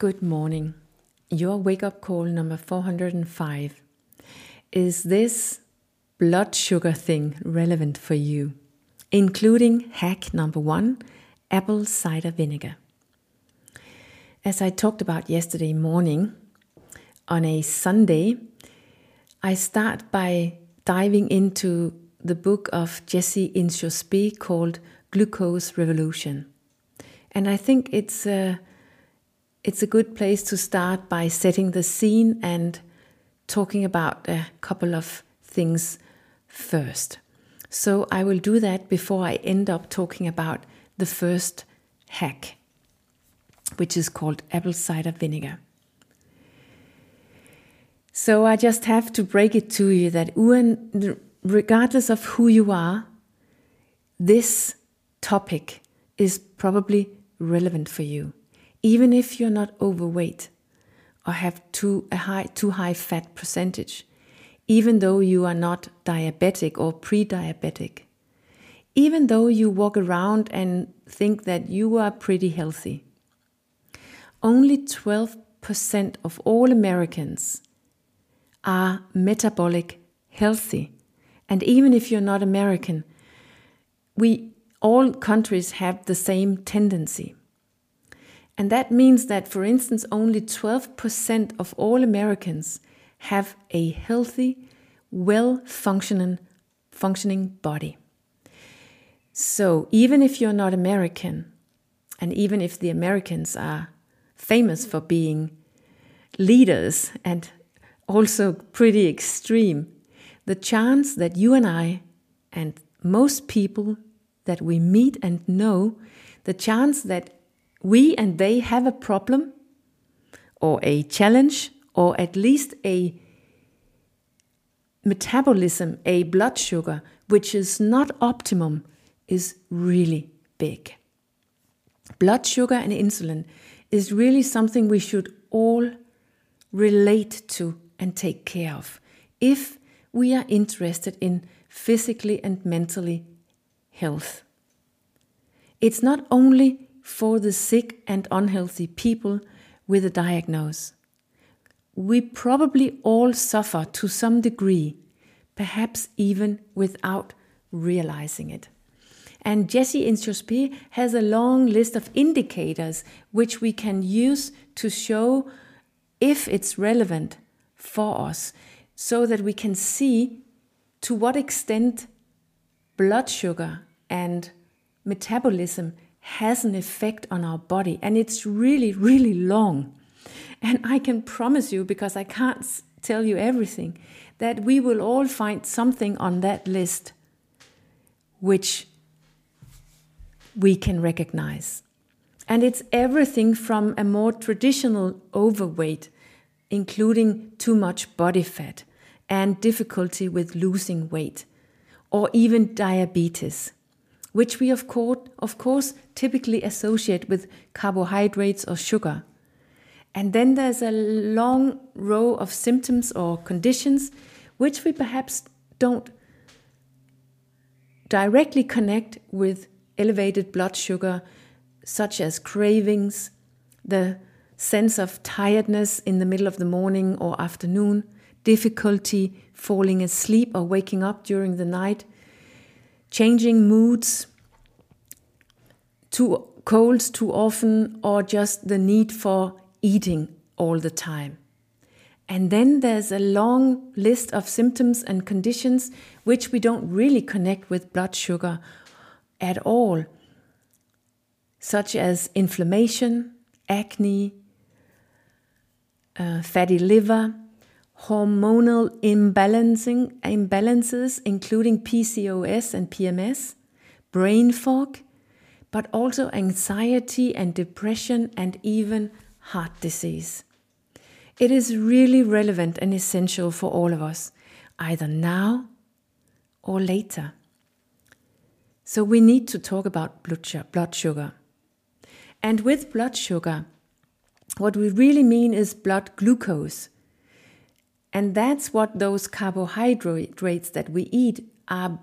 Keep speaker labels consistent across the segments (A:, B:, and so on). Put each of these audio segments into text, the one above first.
A: Good morning. Your wake up call number 405. Is this blood sugar thing relevant for you? Including hack number one apple cider vinegar. As I talked about yesterday morning, on a Sunday, I start by diving into the book of Jessie Inchauspé called Glucose Revolution. And I think it's a it's a good place to start by setting the scene and talking about a couple of things first. So I will do that before I end up talking about the first hack, which is called apple cider vinegar. So I just have to break it to you that regardless of who you are, this topic is probably relevant for you even if you're not overweight or have too a high too high fat percentage, even though you are not diabetic or pre-diabetic, even though you walk around and think that you are pretty healthy. Only 12% of all Americans are metabolic healthy. And even if you're not American, we all countries have the same tendency. And that means that, for instance, only 12% of all Americans have a healthy, well functioning, functioning body. So even if you're not American, and even if the Americans are famous for being leaders and also pretty extreme, the chance that you and I and most people that we meet and know, the chance that we and they have a problem or a challenge or at least a metabolism, a blood sugar, which is not optimum, is really big. Blood sugar and insulin is really something we should all relate to and take care of if we are interested in physically and mentally health. It's not only for the sick and unhealthy people with a diagnosis. We probably all suffer to some degree, perhaps even without realizing it. And Jessie Inchauspé has a long list of indicators which we can use to show if it's relevant for us so that we can see to what extent blood sugar and metabolism has an effect on our body. And it's really, really long. And I can promise you, because I can't tell you everything, that we will all find something on that list which we can recognize. And it's everything from a more traditional overweight, including too much body fat and difficulty with losing weight, or even diabetes which we of course, of course typically associate with carbohydrates or sugar. And then there's a long row of symptoms or conditions which we perhaps don't directly connect with elevated blood sugar, such as cravings, the sense of tiredness in the middle of the morning or afternoon, difficulty falling asleep or waking up during the night, changing moods, too colds too often, or just the need for eating all the time. And then there's a long list of symptoms and conditions which we don't really connect with blood sugar at all, such as inflammation, acne, uh, fatty liver, hormonal imbalancing, imbalances, including PCOS and PMS, brain fog, but also anxiety and depression and even heart disease. It is really relevant and essential for all of us, either now or later. So we need to talk about blood sugar. And with blood sugar, what we really mean is blood glucose and that's what those carbohydrates that we eat are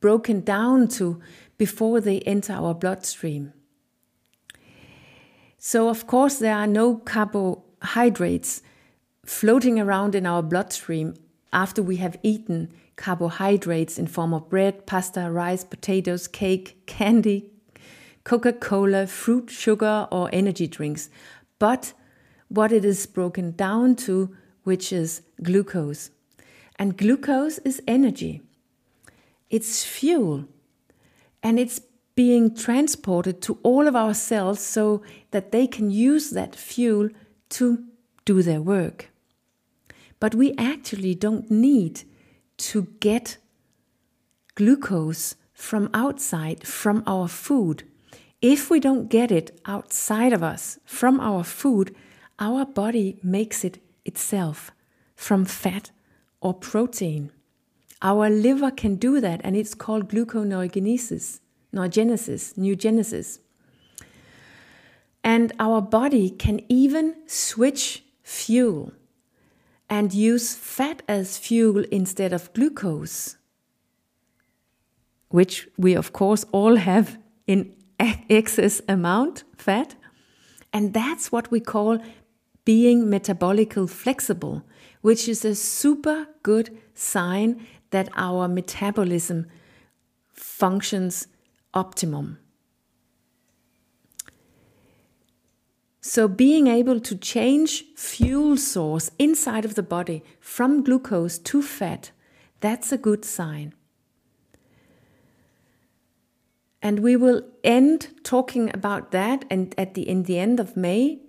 A: broken down to before they enter our bloodstream. So, of course, there are no carbohydrates floating around in our bloodstream after we have eaten carbohydrates in form of bread, pasta, rice, potatoes, cake, candy, Coca-Cola, fruit, sugar or energy drinks, but what it is broken down to, which is glucose. And glucose is energy. It's fuel. And it's being transported to all of our cells so that they can use that fuel to do their work. But we actually don't need to get glucose from outside, from our food. If we don't get it outside of us, from our food, our body makes it itself from fat or protein. Our liver can do that, and it's called gluconeogenesis, neurogenesis, neurogenesis. And our body can even switch fuel and use fat as fuel instead of glucose, which we, of course, all have in excess amount fat. And that's what we call being metabolically flexible, which is a super good sign that our metabolism functions optimum. So, being able to change fuel source inside of the body from glucose to fat, that's a good sign. And we will end talking about that and at the in the end of May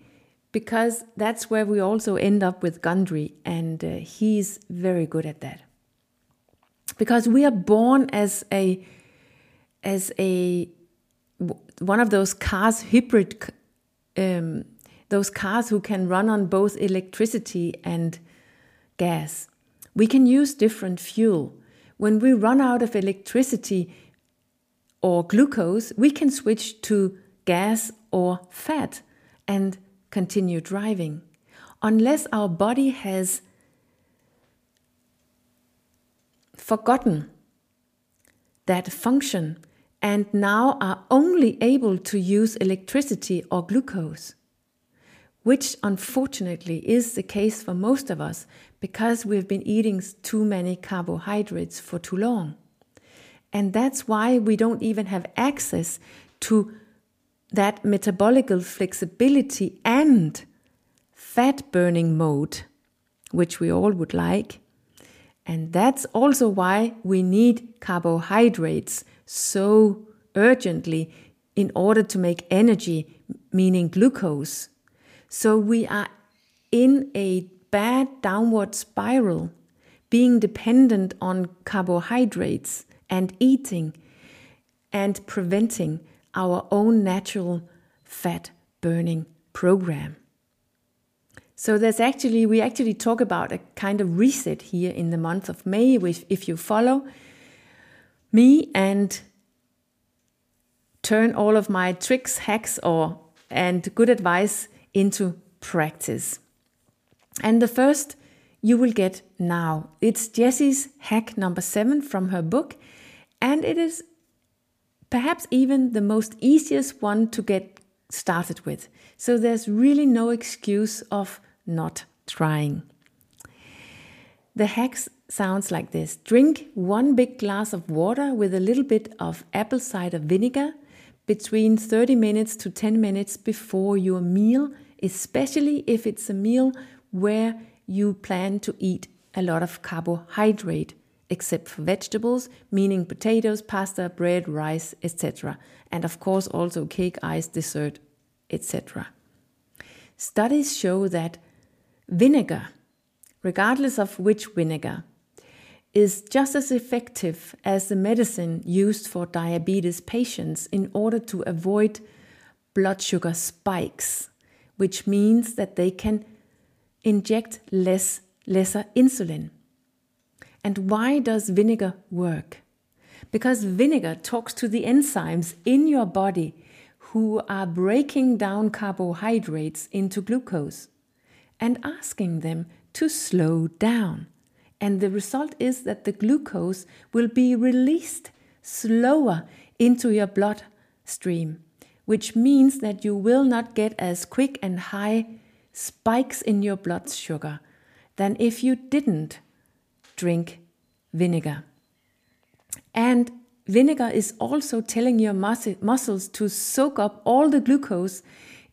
A: because that's where we also end up with Gundry, and uh, he's very good at that. Because we are born as a as a one of those cars hybrid um, those cars who can run on both electricity and gas. We can use different fuel. When we run out of electricity or glucose, we can switch to gas or fat and continue driving unless our body has forgotten that function and now are only able to use electricity or glucose, which unfortunately is the case for most of us because we've been eating too many carbohydrates for too long. And that's why we don't even have access to that metabolical flexibility and fat burning mode, which we all would like. And that's also why we need carbohydrates so urgently in order to make energy, meaning glucose. So we are in a bad downward spiral, being dependent on carbohydrates and eating and preventing our own natural fat burning program. So there's actually, we actually talk about a kind of reset here in the month of May, which if you follow me and turn all of my tricks, hacks, or and good advice into practice. And the first you will get now. It's Jessie's hack number seven from her book, and it is perhaps even the most easiest one to get started with. So there's really no excuse of not trying. The hacks sounds like this. Drink one big glass of water with a little bit of apple cider vinegar between 30 minutes to 10 minutes before your meal, especially if it's a meal where you plan to eat a lot of carbohydrate except for vegetables, meaning potatoes, pasta, bread, rice, etc. And of course, also cake, ice, dessert, etc. Studies show that vinegar, regardless of which vinegar, is just as effective as the medicine used for diabetes patients in order to avoid blood sugar spikes, which means that they can inject less lesser insulin. And why does vinegar work? Because vinegar talks to the enzymes in your body who are breaking down carbohydrates into glucose and asking them to slow down. And the result is that the glucose will be released slower into your bloodstream, which means that you will not get as quick and high spikes in your blood sugar than if you didn't drink vinegar. And vinegar is also telling your mus- muscles to soak up all the glucose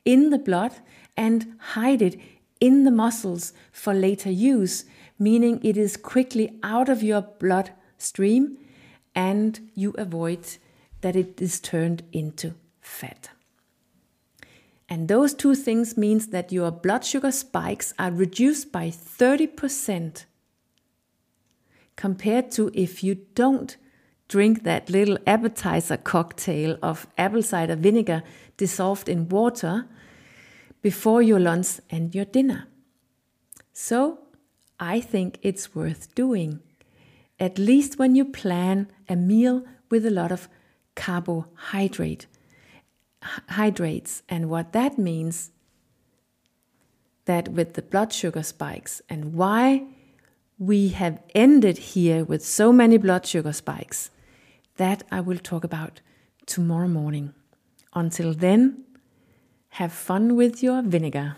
A: in the blood and hide it in the muscles for later use, meaning it is quickly out of your bloodstream and you avoid that it is turned into fat. And those two things means that your blood sugar spikes are reduced by 30% compared to if you don't drink that little appetizer cocktail of apple cider vinegar dissolved in water before your lunch and your dinner. So, I think it's worth doing, at least when you plan a meal with a lot of carbohydrate hydrates and what that means that with the blood sugar spikes and why we have ended here with so many blood sugar spikes that I will talk about tomorrow morning. Until then, have fun with your vinegar.